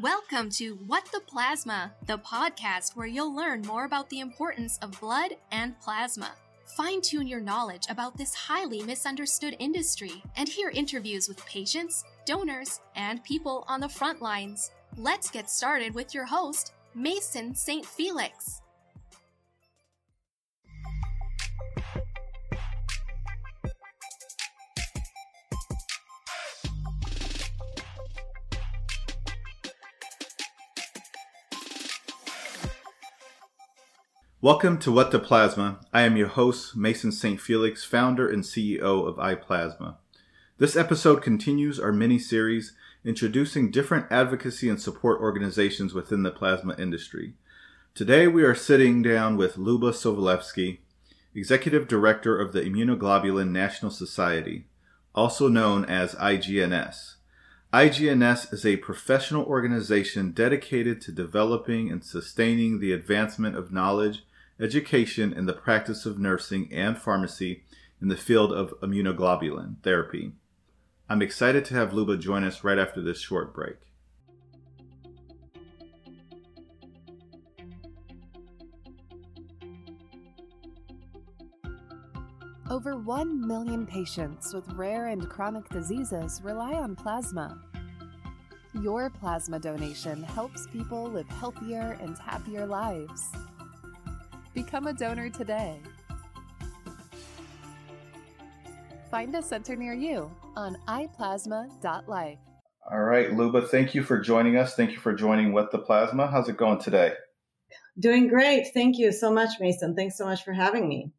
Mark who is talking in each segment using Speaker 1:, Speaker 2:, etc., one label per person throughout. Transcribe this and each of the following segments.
Speaker 1: Welcome to What the Plasma, the podcast where you'll learn more about the importance of blood and plasma. Fine tune your knowledge about this highly misunderstood industry and hear interviews with patients, donors, and people on the front lines. Let's get started with your host, Mason St. Felix.
Speaker 2: Welcome to What the Plasma. I am your host, Mason St. Felix, founder and CEO of iPlasma. This episode continues our mini series introducing different advocacy and support organizations within the plasma industry. Today we are sitting down with Luba Sobolevsky, Executive Director of the Immunoglobulin National Society, also known as IGNS. IGNS is a professional organization dedicated to developing and sustaining the advancement of knowledge education in the practice of nursing and pharmacy in the field of immunoglobulin therapy. I'm excited to have Luba join us right after this short break.
Speaker 3: Over 1 million patients with rare and chronic diseases rely on plasma. Your plasma donation helps people live healthier and happier lives. Become a donor today. Find a center near you on iplasma.life.
Speaker 2: All right, Luba, thank you for joining us. Thank you for joining What the Plasma. How's it going today?
Speaker 4: Doing great. Thank you so much, Mason. Thanks so much for having me.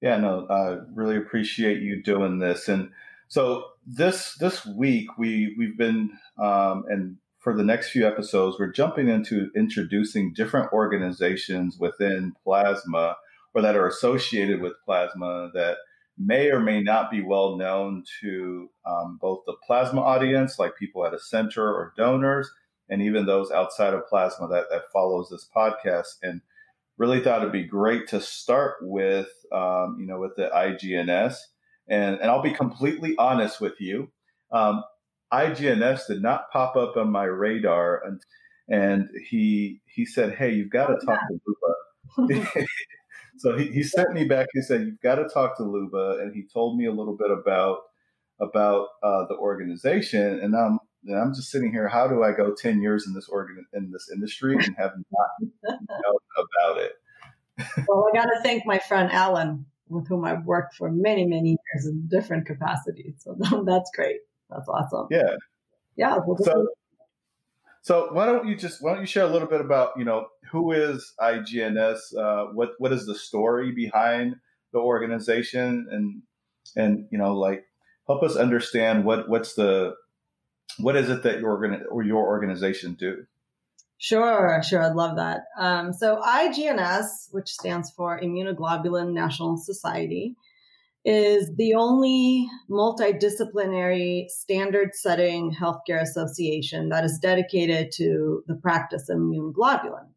Speaker 2: Yeah, no, I really appreciate you doing this. And so this this week we we've been um, and for the next few episodes, we're jumping into introducing different organizations within plasma or that are associated with plasma that may or may not be well known to um, both the plasma audience, like people at a center or donors, and even those outside of plasma that, that follows this podcast. And really thought it'd be great to start with, um, you know, with the IGNS. And, and I'll be completely honest with you. Um, IGNS did not pop up on my radar, and, and he he said, "Hey, you've got to oh, talk to Luba." so he, he sent me back. He said, "You've got to talk to Luba," and he told me a little bit about about uh, the organization. And I'm and I'm just sitting here. How do I go ten years in this organ in this industry and have not known about it?
Speaker 4: well, I got to thank my friend Alan, with whom I've worked for many many years in different capacities. So that's great. That's awesome.
Speaker 2: Yeah.
Speaker 4: Yeah.
Speaker 2: Well, so, so why don't you just why don't you share a little bit about you know who is IGNS? Uh, what what is the story behind the organization and and you know like help us understand what what's the what is it that your organ or your organization do?
Speaker 4: Sure, sure. I'd love that. Um, so IGNS, which stands for Immunoglobulin National Society, is the only multidisciplinary standard setting healthcare association that is dedicated to the practice of immune globulin.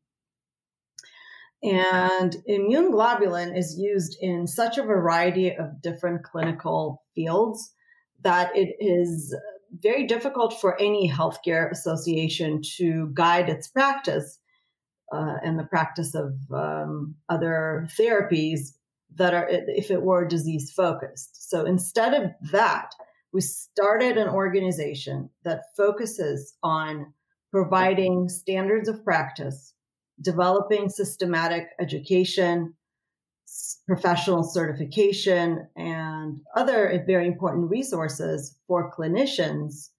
Speaker 4: And immune globulin is used in such a variety of different clinical fields that it is very difficult for any healthcare association to guide its practice uh, and the practice of um, other therapies that are if it were disease focused. So instead of that, we started an organization that focuses on providing standards of practice, developing systematic education, professional certification, and other very important resources for clinicians,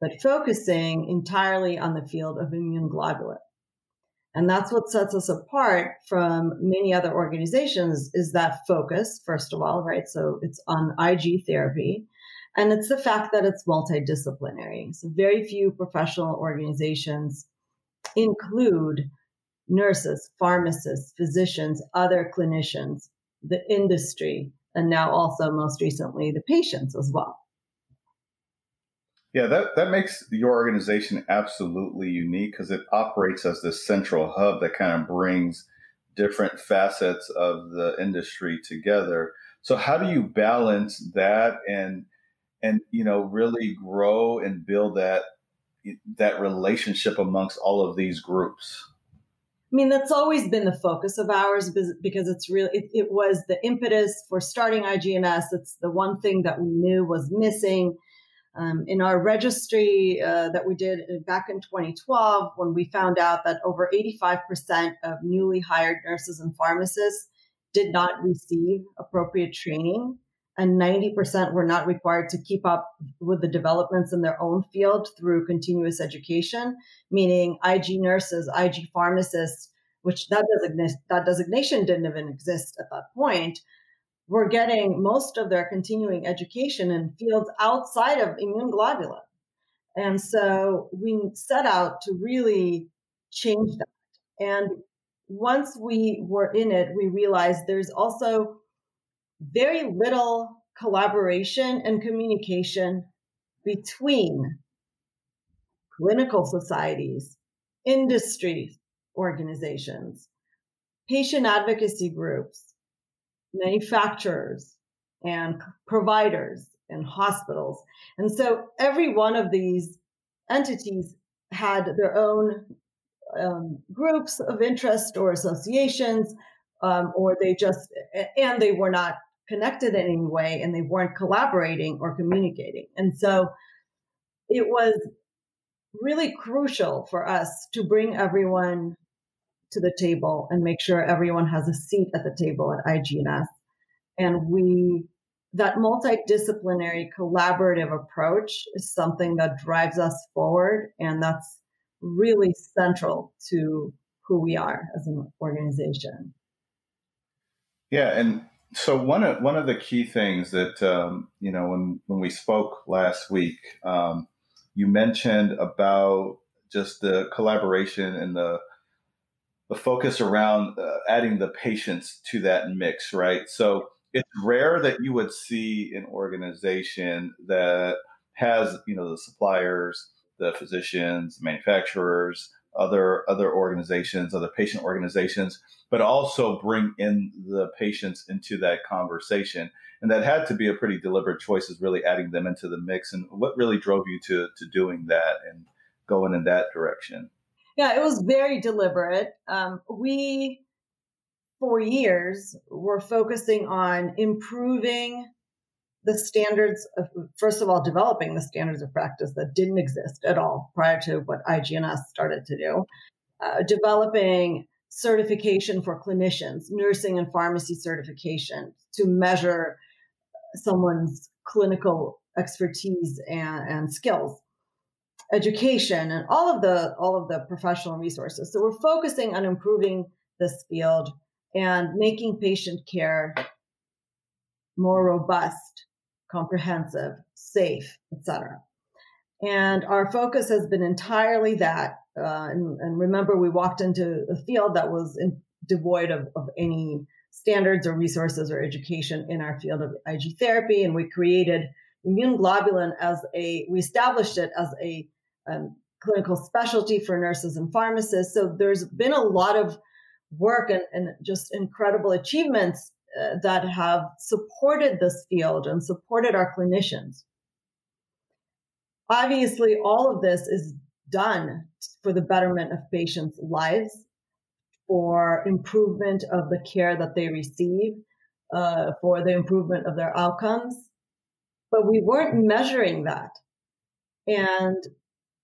Speaker 4: but focusing entirely on the field of immune globulin. And that's what sets us apart from many other organizations is that focus, first of all, right? So it's on IG therapy. And it's the fact that it's multidisciplinary. So very few professional organizations include nurses, pharmacists, physicians, other clinicians, the industry, and now also most recently the patients as well.
Speaker 2: Yeah, that, that makes your organization absolutely unique because it operates as this central hub that kind of brings different facets of the industry together. So how do you balance that and and you know really grow and build that that relationship amongst all of these groups?
Speaker 4: I mean, that's always been the focus of ours because it's really, it, it, was the impetus for starting IGNS. It's the one thing that we knew was missing. Um, in our registry uh, that we did back in 2012, when we found out that over 85% of newly hired nurses and pharmacists did not receive appropriate training and 90% were not required to keep up with the developments in their own field through continuous education, meaning IG nurses, IG pharmacists, which that, designation, that designation didn't even exist at that point, were getting most of their continuing education in fields outside of immune globulin. And so we set out to really change that. And once we were in it, we realized there's also very little collaboration and communication between clinical societies, industry organizations, patient advocacy groups, manufacturers, and providers and hospitals. And so every one of these entities had their own um, groups of interest or associations, um, or they just, and they were not connected in any way and they weren't collaborating or communicating. And so it was really crucial for us to bring everyone to the table and make sure everyone has a seat at the table at IGNS. And we, that multidisciplinary collaborative approach is something that drives us forward. And that's really central to who we are as an organization.
Speaker 2: Yeah. And so one of one of the key things that um, you know when when we spoke last week, um, you mentioned about just the collaboration and the the focus around uh, adding the patients to that mix, right? So it's rare that you would see an organization that has you know the suppliers, the physicians, manufacturers, other other organizations, other patient organizations, but also bring in the patients into that conversation. And that had to be a pretty deliberate choice, is really adding them into the mix. And what really drove you to to doing that and going in that direction?
Speaker 4: Yeah, it was very deliberate. Um, we, for years, were focusing on improving the standards of, first of all, developing the standards of practice that didn't exist at all prior to what IGNS started to do, uh, developing certification for clinicians, nursing and pharmacy certification to measure someone's clinical expertise and, and skills education and all of the all of the professional resources so we're focusing on improving this field and making patient care more robust comprehensive, safe, etc. And our focus has been entirely that. Uh, and, and, remember, we walked into a field that was in, devoid of, of any standards or resources or education in our field of IG therapy, and we created immune globulin as a. We established it as a um, clinical specialty for nurses and pharmacists. So there's been a lot of work and, and just incredible achievements uh, that have supported this field and supported our clinicians. Obviously, all of this is done for the betterment of patients' lives, for improvement of the care that they receive, uh, for the improvement of their outcomes. But we weren't measuring that. And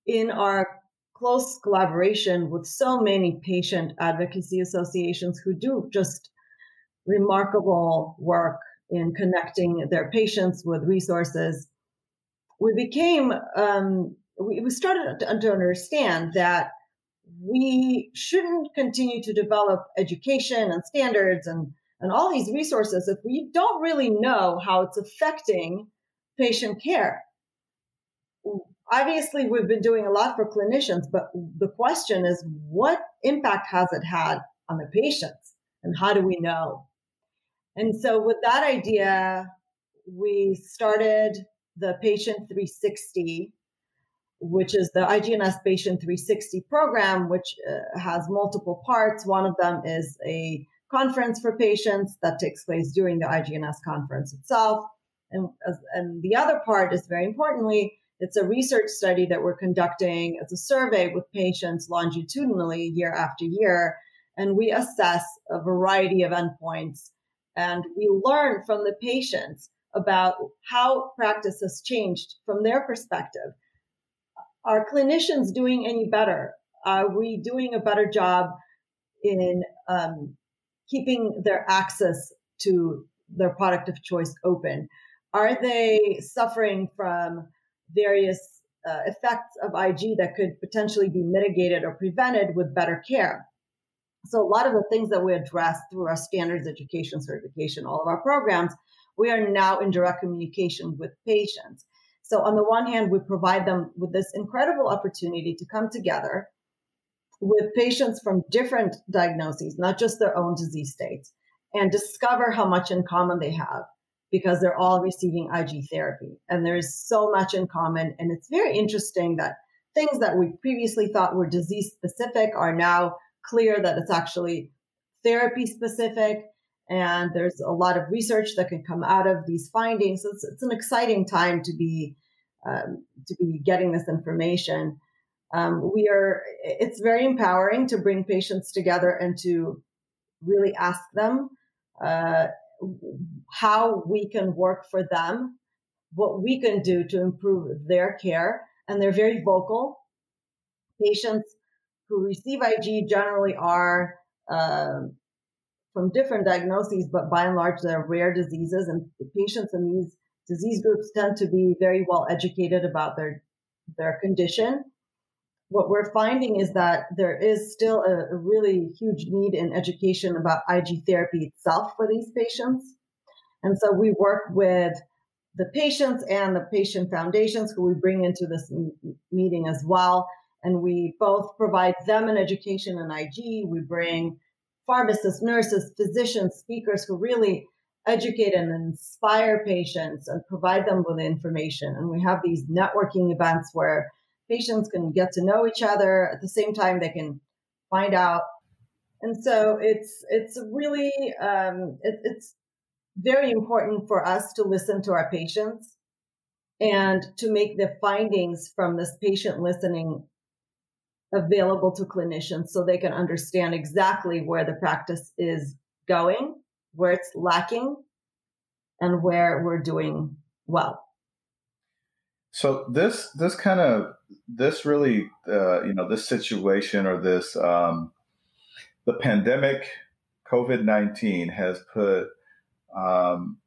Speaker 4: in our close collaboration with so many patient advocacy associations who do just remarkable work in connecting their patients with resources, we became, um, we, we started to, understand that we shouldn't continue to develop education and standards and, and all these resources if we don't really know how it's affecting patient care. Obviously, we've been doing a lot for clinicians, but the question is what impact has it had on the patients? And how do we know? And so, with that idea, we started the Patient 360, which is the IGNS Patient 360 program, which uh, has multiple parts. One of them is a conference for patients that takes place during the IGNS conference itself. And, and the other part is very importantly, It's a research study that we're conducting. It's a survey with patients longitudinally year after year. And we assess a variety of endpoints and we learn from the patients about how practice has changed from their perspective. Are clinicians doing any better? Are we doing a better job in um, keeping their access to their product of choice open? Are they suffering from various uh, effects of IG that could potentially be mitigated or prevented with better care? So, a lot of the things that we address through our standards education certification, all of our programs, we are now in direct communication with patients. So, on the one hand, we provide them with this incredible opportunity to come together with patients from different diagnoses, not just their own disease states, and discover how much in common they have because they're all receiving IG therapy. And there's so much in common. And it's very interesting that things that we previously thought were disease specific are now clear that it's actually therapy specific. And there's a lot of research that can come out of these findings. So it's, it's an exciting time to be um, to be getting this information. Um, we are. It's very empowering to bring patients together and to really ask them uh, how we can work for them, what we can do to improve their care, and they're very vocal. Patients who receive IG generally are um, from different diagnoses, but by and large, they're rare diseases, and patients in these disease groups tend to be very well educated about their their condition. What we're finding is that there is still a, really huge need in education about IG therapy itself for these patients. And so we work with the patients and the patient foundations who we bring into this m- meeting as well. And we both provide them an education in IG. We bring pharmacists, nurses, physicians, speakers who really educate and inspire patients and provide them with information. And we have these networking events where patients can get to know each other at the same time they can find out. And so it's it's really um, it, it's very important for us to listen to our patients and to make the findings from this patient listening available to clinicians so they can understand exactly where the practice is going, where it's lacking, and where we're doing well.
Speaker 2: So this this kind of this really uh, you know this situation or this um, the pandemic COVID nineteen has put um,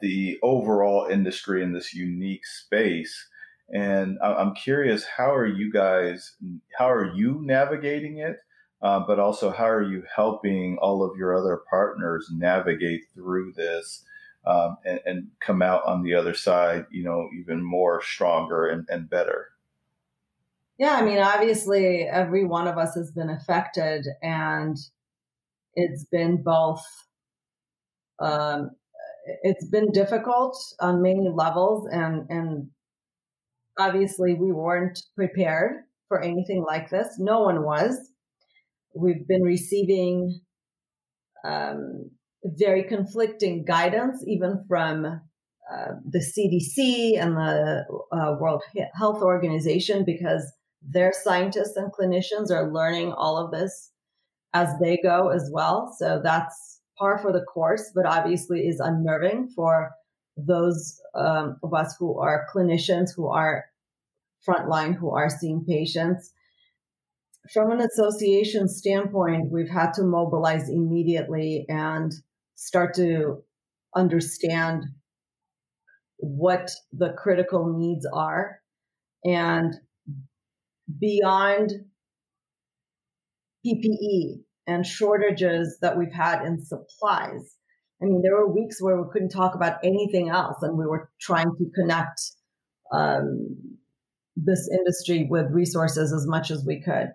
Speaker 2: the overall industry in this unique space and I'm curious, how are you guys, how are you navigating it? Uh, but also, how are you helping all of your other partners navigate through this um, and, and, come out on the other side, you know, even more stronger and, and better?
Speaker 4: Yeah, I mean, obviously, every one of us has been affected, and it's been both. Um, it's been difficult on many levels, and and obviously we weren't prepared for anything like this. No one was. We've been receiving um, very conflicting guidance, even from uh, the CDC and the uh, World Health Organization, because their scientists and clinicians are learning all of this as they go as well. So that's par for the course, but obviously is unnerving for those um, of us who are clinicians who are frontline who are seeing patients. From an association standpoint, we've had to mobilize immediately and start to understand what the critical needs are and beyond PPE and shortages that we've had in supplies. I mean, there were weeks where we couldn't talk about anything else, and we were trying to connect um, this industry with resources as much as we could.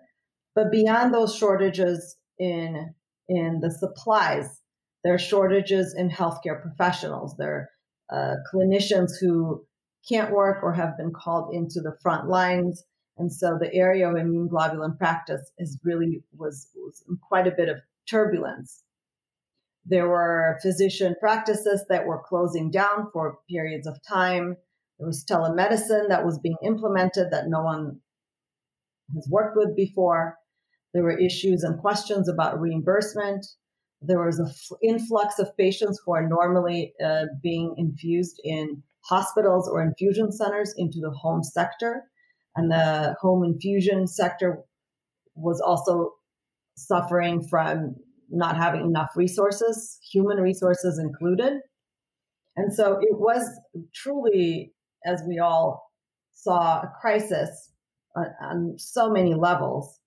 Speaker 4: But beyond those shortages in in the supplies, there are shortages in healthcare professionals. There are uh, clinicians who can't work or have been called into the front lines. And so the area of immune globulin practice is really was, was quite a bit of turbulence. There were physician practices that were closing down for periods of time. There was telemedicine that was being implemented that no one has worked with before. There were issues and questions about reimbursement. There was an influx of patients who are normally uh, being infused in hospitals or infusion centers into the home sector. And the home infusion sector was also suffering from not having enough resources, human resources included. And so it was truly, as we all saw, a crisis on, on so many levels.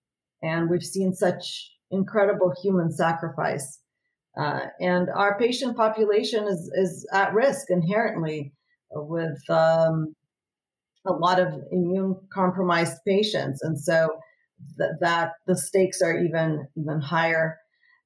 Speaker 4: And we've seen such incredible human sacrifice. Uh, and our patient population is, is at risk inherently with um, a lot of immune compromised patients. And so th- that the stakes are even even higher.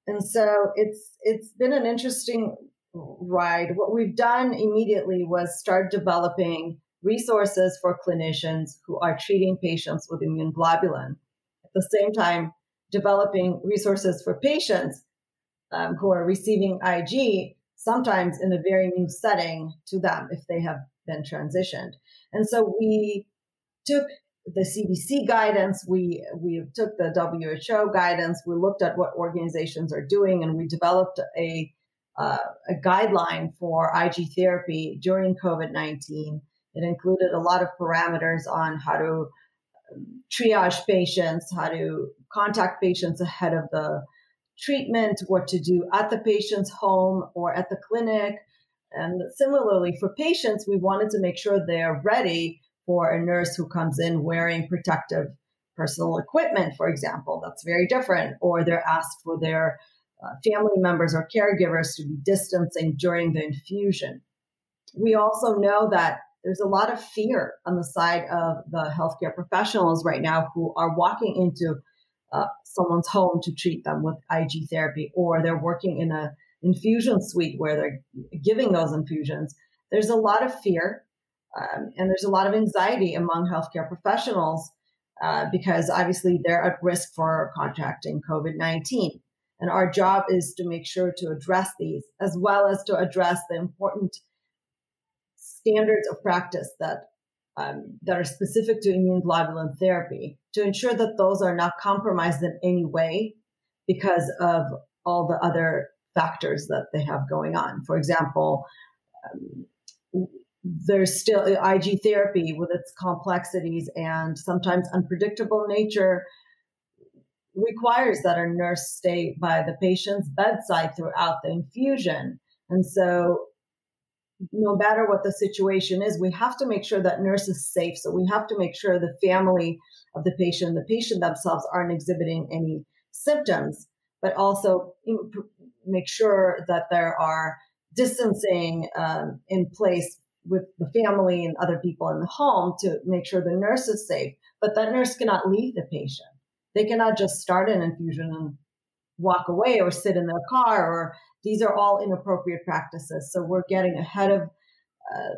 Speaker 4: And so it's it's been an interesting ride. What we've done immediately was start developing resources for clinicians who are treating patients with immune globulin. At the same time, developing resources for patients um, who are receiving IG, sometimes in a very new setting to them if they have been transitioned. And so we took the CDC guidance, we we took the WHO guidance, we looked at what organizations are doing, and we developed a uh, a guideline for IG therapy during COVID nineteen. It included a lot of parameters on how to um, triage patients, how to contact patients ahead of the treatment, what to do at the patient's home or at the clinic. And similarly, for patients, we wanted to make sure they're ready for a nurse who comes in wearing protective personal equipment, for example. That's very different. Or they're asked for their uh, family members or caregivers to be distancing during the infusion. We also know that there's a lot of fear on the side of the healthcare professionals right now who are walking into uh, someone's home to treat them with IG therapy, or they're working in a infusion suite where they're giving those infusions. There's a lot of fear um, and there's a lot of anxiety among healthcare professionals uh, because obviously they're at risk for contracting COVID 19. And our job is to make sure to address these as well as to address the important standards of practice that um, that are specific to immune globulin therapy to ensure that those are not compromised in any way because of all the other factors that they have going on. For example, um, there's still IG therapy with its complexities and sometimes unpredictable nature requires that a nurse stay by the patient's bedside throughout the infusion. And so, no matter what the situation is, we have to make sure that nurse is safe. So, we have to make sure the family of the patient, the patient themselves aren't exhibiting any symptoms, but also make sure that there are distancing um, in place with the family and other people in the home to make sure the nurse is safe. But that nurse cannot leave the patient. They cannot just start an infusion and walk away or sit in their car or these are all inappropriate practices. So we're getting ahead of uh,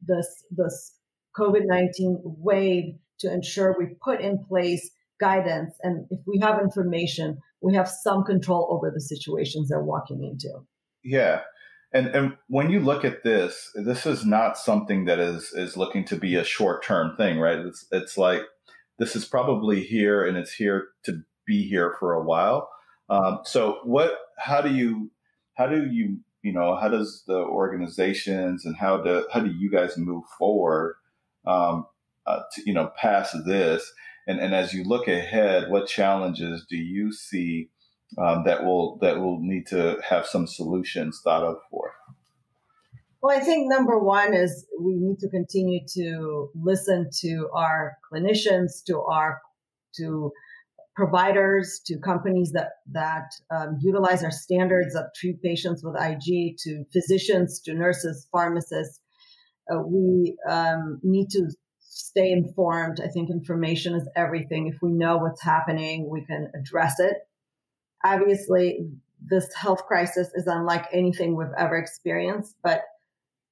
Speaker 4: this this COVID nineteen wave to ensure we put in place guidance and if we have information, we have some control over the situations they're walking into.
Speaker 2: Yeah, and and when you look at this, this is not something that is is looking to be a short term thing, right? It's it's like this is probably here and it's here to be here for a while. Um, so what? How do you? How do you? You know, how does the organizations and how do how do you guys move forward? Um, uh, to, you know, past this, and and as you look ahead, what challenges do you see? um, that will that will need to have some solutions thought of for?
Speaker 4: Well, I think number one is we need to continue to listen to our clinicians, to our to providers, to companies that that um, utilize our standards that treat patients with IG, to physicians, to nurses, pharmacists. Uh, we um, need to stay informed. I think information is everything. If we know what's happening, we can address it obviously this health crisis is unlike anything we've ever experienced, but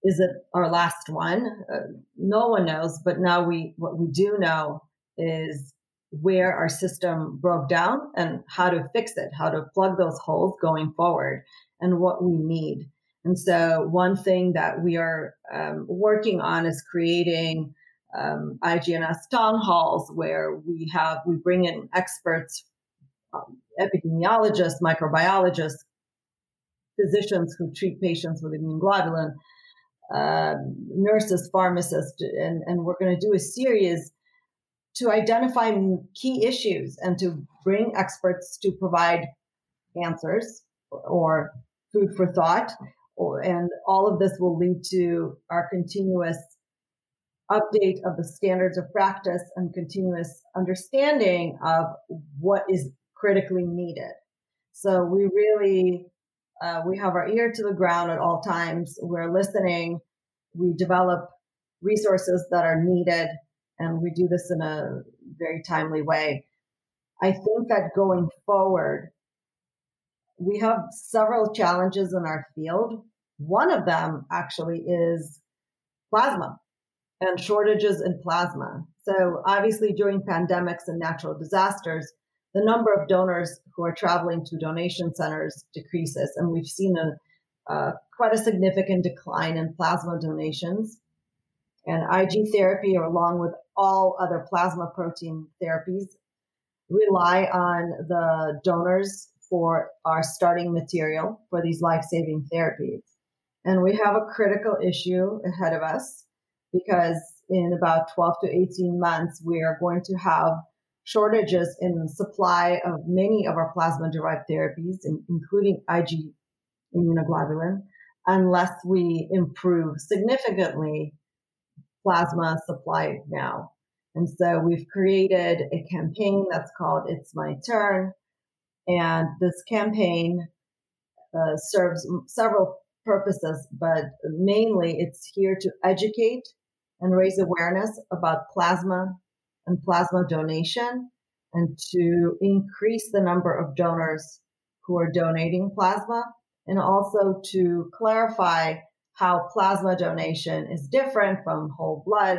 Speaker 4: is it our last one? Uh, no one knows, but now we, what we do know is where our system broke down and how to fix it, how to plug those holes going forward and what we need. And so, one thing that we are um, working on is creating um, IGNS town halls where we have we bring in experts, um, epidemiologists, microbiologists, physicians who treat patients with immune globulin, uh, nurses, pharmacists, and, and we're going to do a series to identify key issues and to bring experts to provide answers or food for thought. And all of this will lead to our continuous update of the standards of practice and continuous understanding of what is critically needed. So we really uh, we have our ear to the ground at all times. We're listening. We develop resources that are needed, and we do this in a very timely way. I think that going forward, we have several challenges in our field. One of them actually is plasma and shortages in plasma. So obviously during pandemics and natural disasters, the number of donors who are traveling to donation centers decreases, and we've seen a quite a significant decline in plasma donations. And IG therapy, or along with all other plasma protein therapies, rely on the donors for our starting material for these life saving therapies. And we have a critical issue ahead of us because in about 12 to 18 months, we are going to have shortages in supply of many of our plasma derived therapies, including IG immunoglobulin, unless we improve significantly plasma supply now. And so we've created a campaign that's called It's My Turn. And this campaign uh, serves several purposes, but mainly it's here to educate and raise awareness about plasma and plasma donation and to increase the number of donors who are donating plasma and also to clarify how plasma donation is different from whole blood,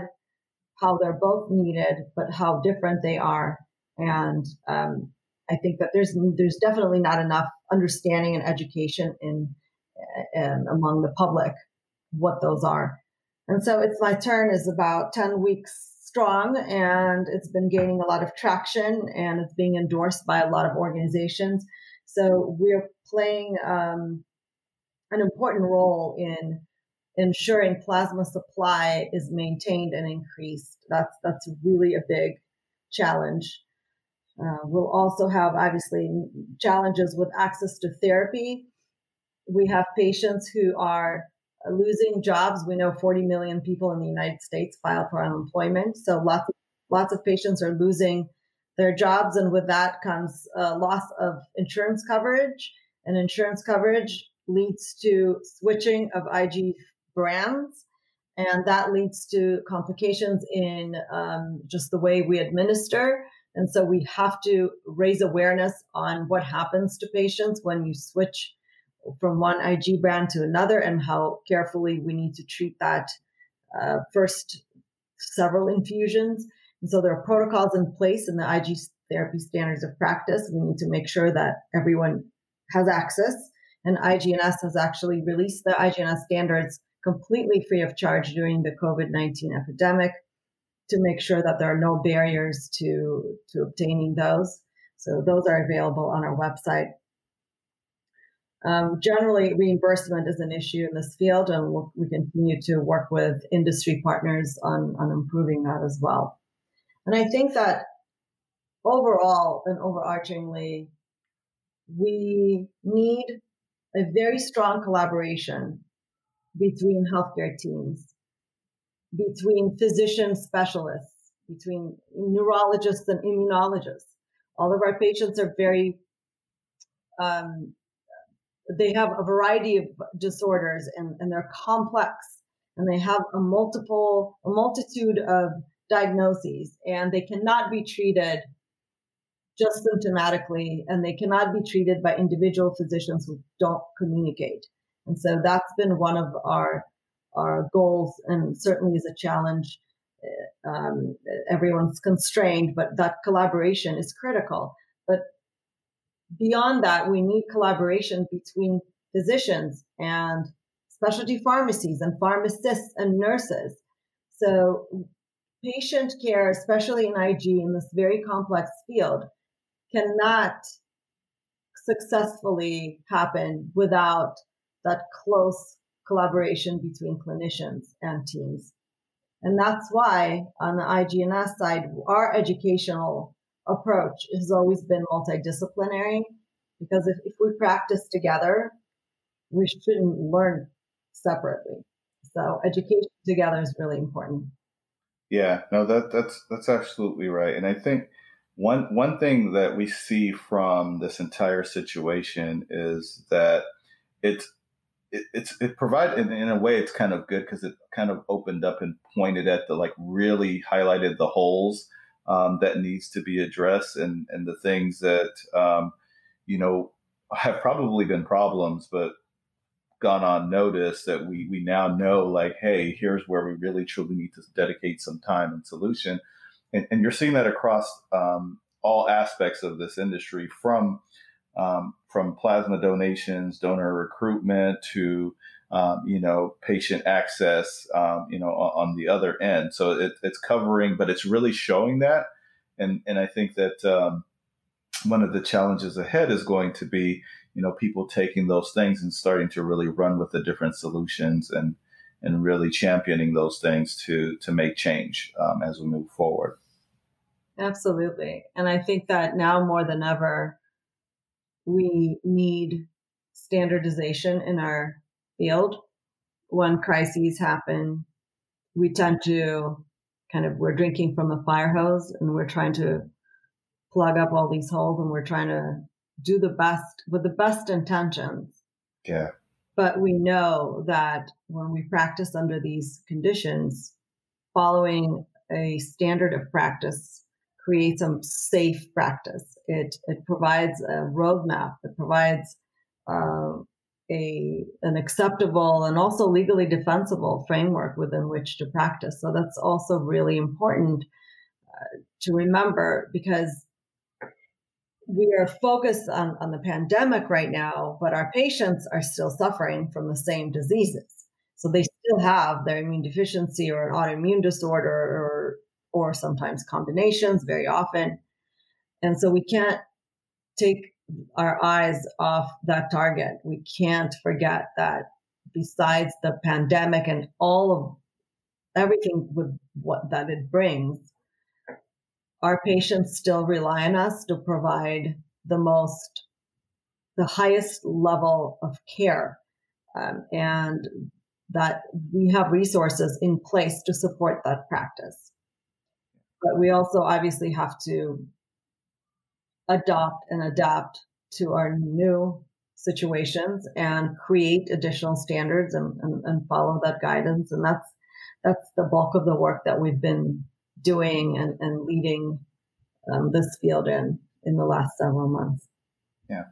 Speaker 4: how they're both needed, but how different they are. And um, I think that there's there's definitely not enough understanding and education in, in among the public what those are. And so it's my turn is about 10 weeks strong and it's been gaining a lot of traction and it's being endorsed by a lot of organizations. So we're playing um, an important role in ensuring plasma supply is maintained and increased. That's that's really a big challenge. Uh, we'll also have obviously challenges with access to therapy. We have patients who are losing jobs. We know 40 million people in the United States file for unemployment. So lots of, lots of patients are losing their jobs. And with that comes a loss of insurance coverage. And insurance coverage leads to switching of IG brands. And that leads to complications in um, just the way we administer. And so we have to raise awareness on what happens to patients when you switch from one IG brand to another and how carefully we need to treat that uh, first several infusions. And so there are protocols in place in the IG therapy standards of practice. We need to make sure that everyone has access. And IGNS has actually released the IGNS standards completely free of charge during the COVID 19 epidemic to make sure that there are no barriers to, to obtaining those. So those are available on our website. Um, generally, reimbursement is an issue in this field, and we'll, we continue to work with industry partners on, on improving that as well. And I think that overall and overarchingly, we need a very strong collaboration between healthcare teams, between physician specialists, between neurologists and immunologists. All of our patients are very um, they have a variety of disorders and, and they're complex and they have a multiple a multitude of diagnoses and they cannot be treated just symptomatically and they cannot be treated by individual physicians who don't communicate. And so that's been one of our our goals and certainly is a challenge. Um, everyone's constrained but that collaboration is critical. But beyond that, we need collaboration between physicians and specialty pharmacies and pharmacists and nurses. So patient care, especially in IG in this very complex field, cannot successfully happen without that close collaboration between clinicians and teams. And that's why on the IGNS side, our educational approach has always been multidisciplinary because if, if we practice together, we shouldn't learn separately. So education together is really important.
Speaker 2: Yeah, no, that that's that's absolutely right. And I think one one thing that we see from this entire situation is that it's it, it's it provided in, in, a way it's kind of good because it kind of opened up and pointed at the like really highlighted the holes um, that needs to be addressed and and the things that um, you know have probably been problems but gone unnoticed that we we now know like hey here's where we really truly need to dedicate some time and solution. And, and you're seeing that across um, all aspects of this industry from um, from plasma donations, donor recruitment to um, you know patient access, um, you know on, the other end. So it, it's covering, but it's really showing that, and and I think that um, one of the challenges ahead is going to be you know people taking those things and starting to really run with the different solutions and and really championing those things to to make change um, as we move forward.
Speaker 4: Absolutely, and I think that now more than ever we need standardization in our field. When crises happen, we tend to kind of, we're drinking from a fire hose and we're trying to plug up all these holes and we're trying to do the best with the best intentions.
Speaker 2: Yeah.
Speaker 4: But we know that when we practice under these conditions, following a standard of practice creates a safe practice. It it provides a roadmap. It provides uh, a an acceptable and also legally defensible framework within which to practice. So that's also really important uh, to remember because we are focused on, on the pandemic right now, but our patients are still suffering from the same diseases. So they still have their immune deficiency or an autoimmune disorder or or sometimes combinations very often. And so we can't take our eyes off that target. We can't forget that besides the pandemic and all of everything with what that it brings, our patients still rely on us to provide the most, the highest level of care. Um, and that we have resources in place to support that practice but we also obviously have to adopt and adapt to our new situations and create additional standards and, and, and, follow that guidance. And that's that's the bulk of the work that we've been doing and, and leading um, this field in in the last several months.
Speaker 2: Yeah.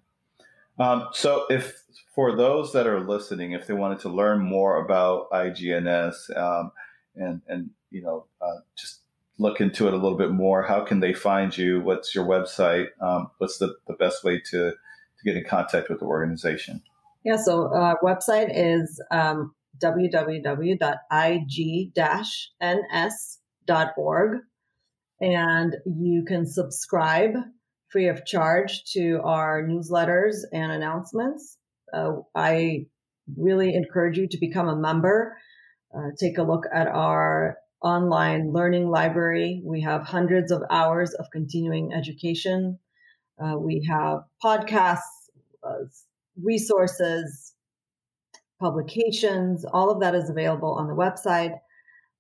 Speaker 2: Um, so, if for those that are listening, if they wanted to learn more about IGNS um, and and you know uh, just look into it a little bit more, how can they find you? What's your website? Um, what's the, the best way to, to get in contact with the organization?
Speaker 4: Yeah, so our uh, website is um, www.ig-ns.org. And you can subscribe free of charge to our newsletters and announcements. Uh, I really encourage you to become a member. Uh, take a look at our online learning library. We have hundreds of hours of continuing education. Uh, we have podcasts, uh, resources, publications. All of that is available on the website.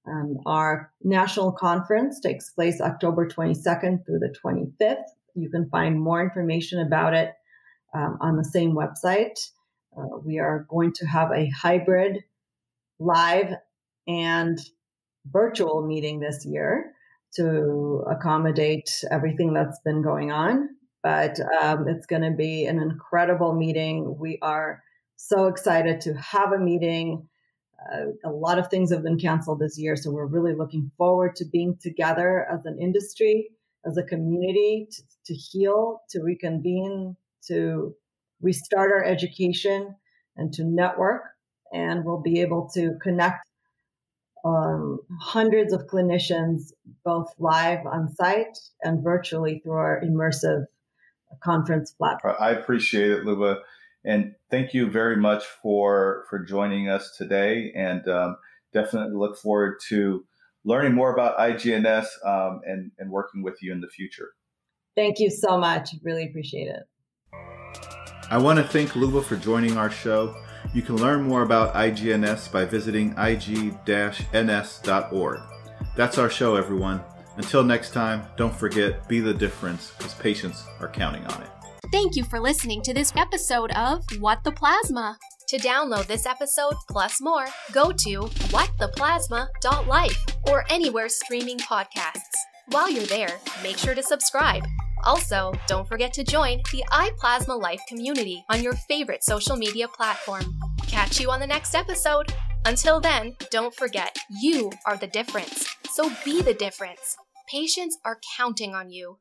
Speaker 4: Um, our national conference takes place October 22nd through the 25th. You can find more information about it um, on the same website. Uh, we are going to have a hybrid live and virtual meeting this year to accommodate everything that's been going on. But um, it's going to be an incredible meeting. We are so excited to have a meeting. Uh, a lot of things have been canceled this year, so we're really looking forward to being together as an industry, as a community, to, to heal, to reconvene, to restart our education, and to network and we'll be able to connect um, hundreds of clinicians, both live on site and virtually through our immersive conference platform.
Speaker 2: I appreciate it, Luba, and thank you very much for for joining us today. And um, definitely look forward to learning more about IGNS um, and and working with you in the future.
Speaker 4: Thank you so much. Really appreciate it.
Speaker 2: I want to thank Luba for joining our show. You can learn more about IGNS by visiting ig-ns.org. That's our show, everyone. Until next time, don't forget, be the difference because patients are counting on it.
Speaker 1: Thank you for listening to this episode of What the Plasma. To download this episode plus more, go to whattheplasma.life or anywhere streaming podcasts. While you're there, make sure to subscribe. Also, don't forget to join the iPlasma Life community on your favorite social media platform. Catch you on the next episode. Until then, don't forget, you are the difference. So be the difference. Patients are counting on you.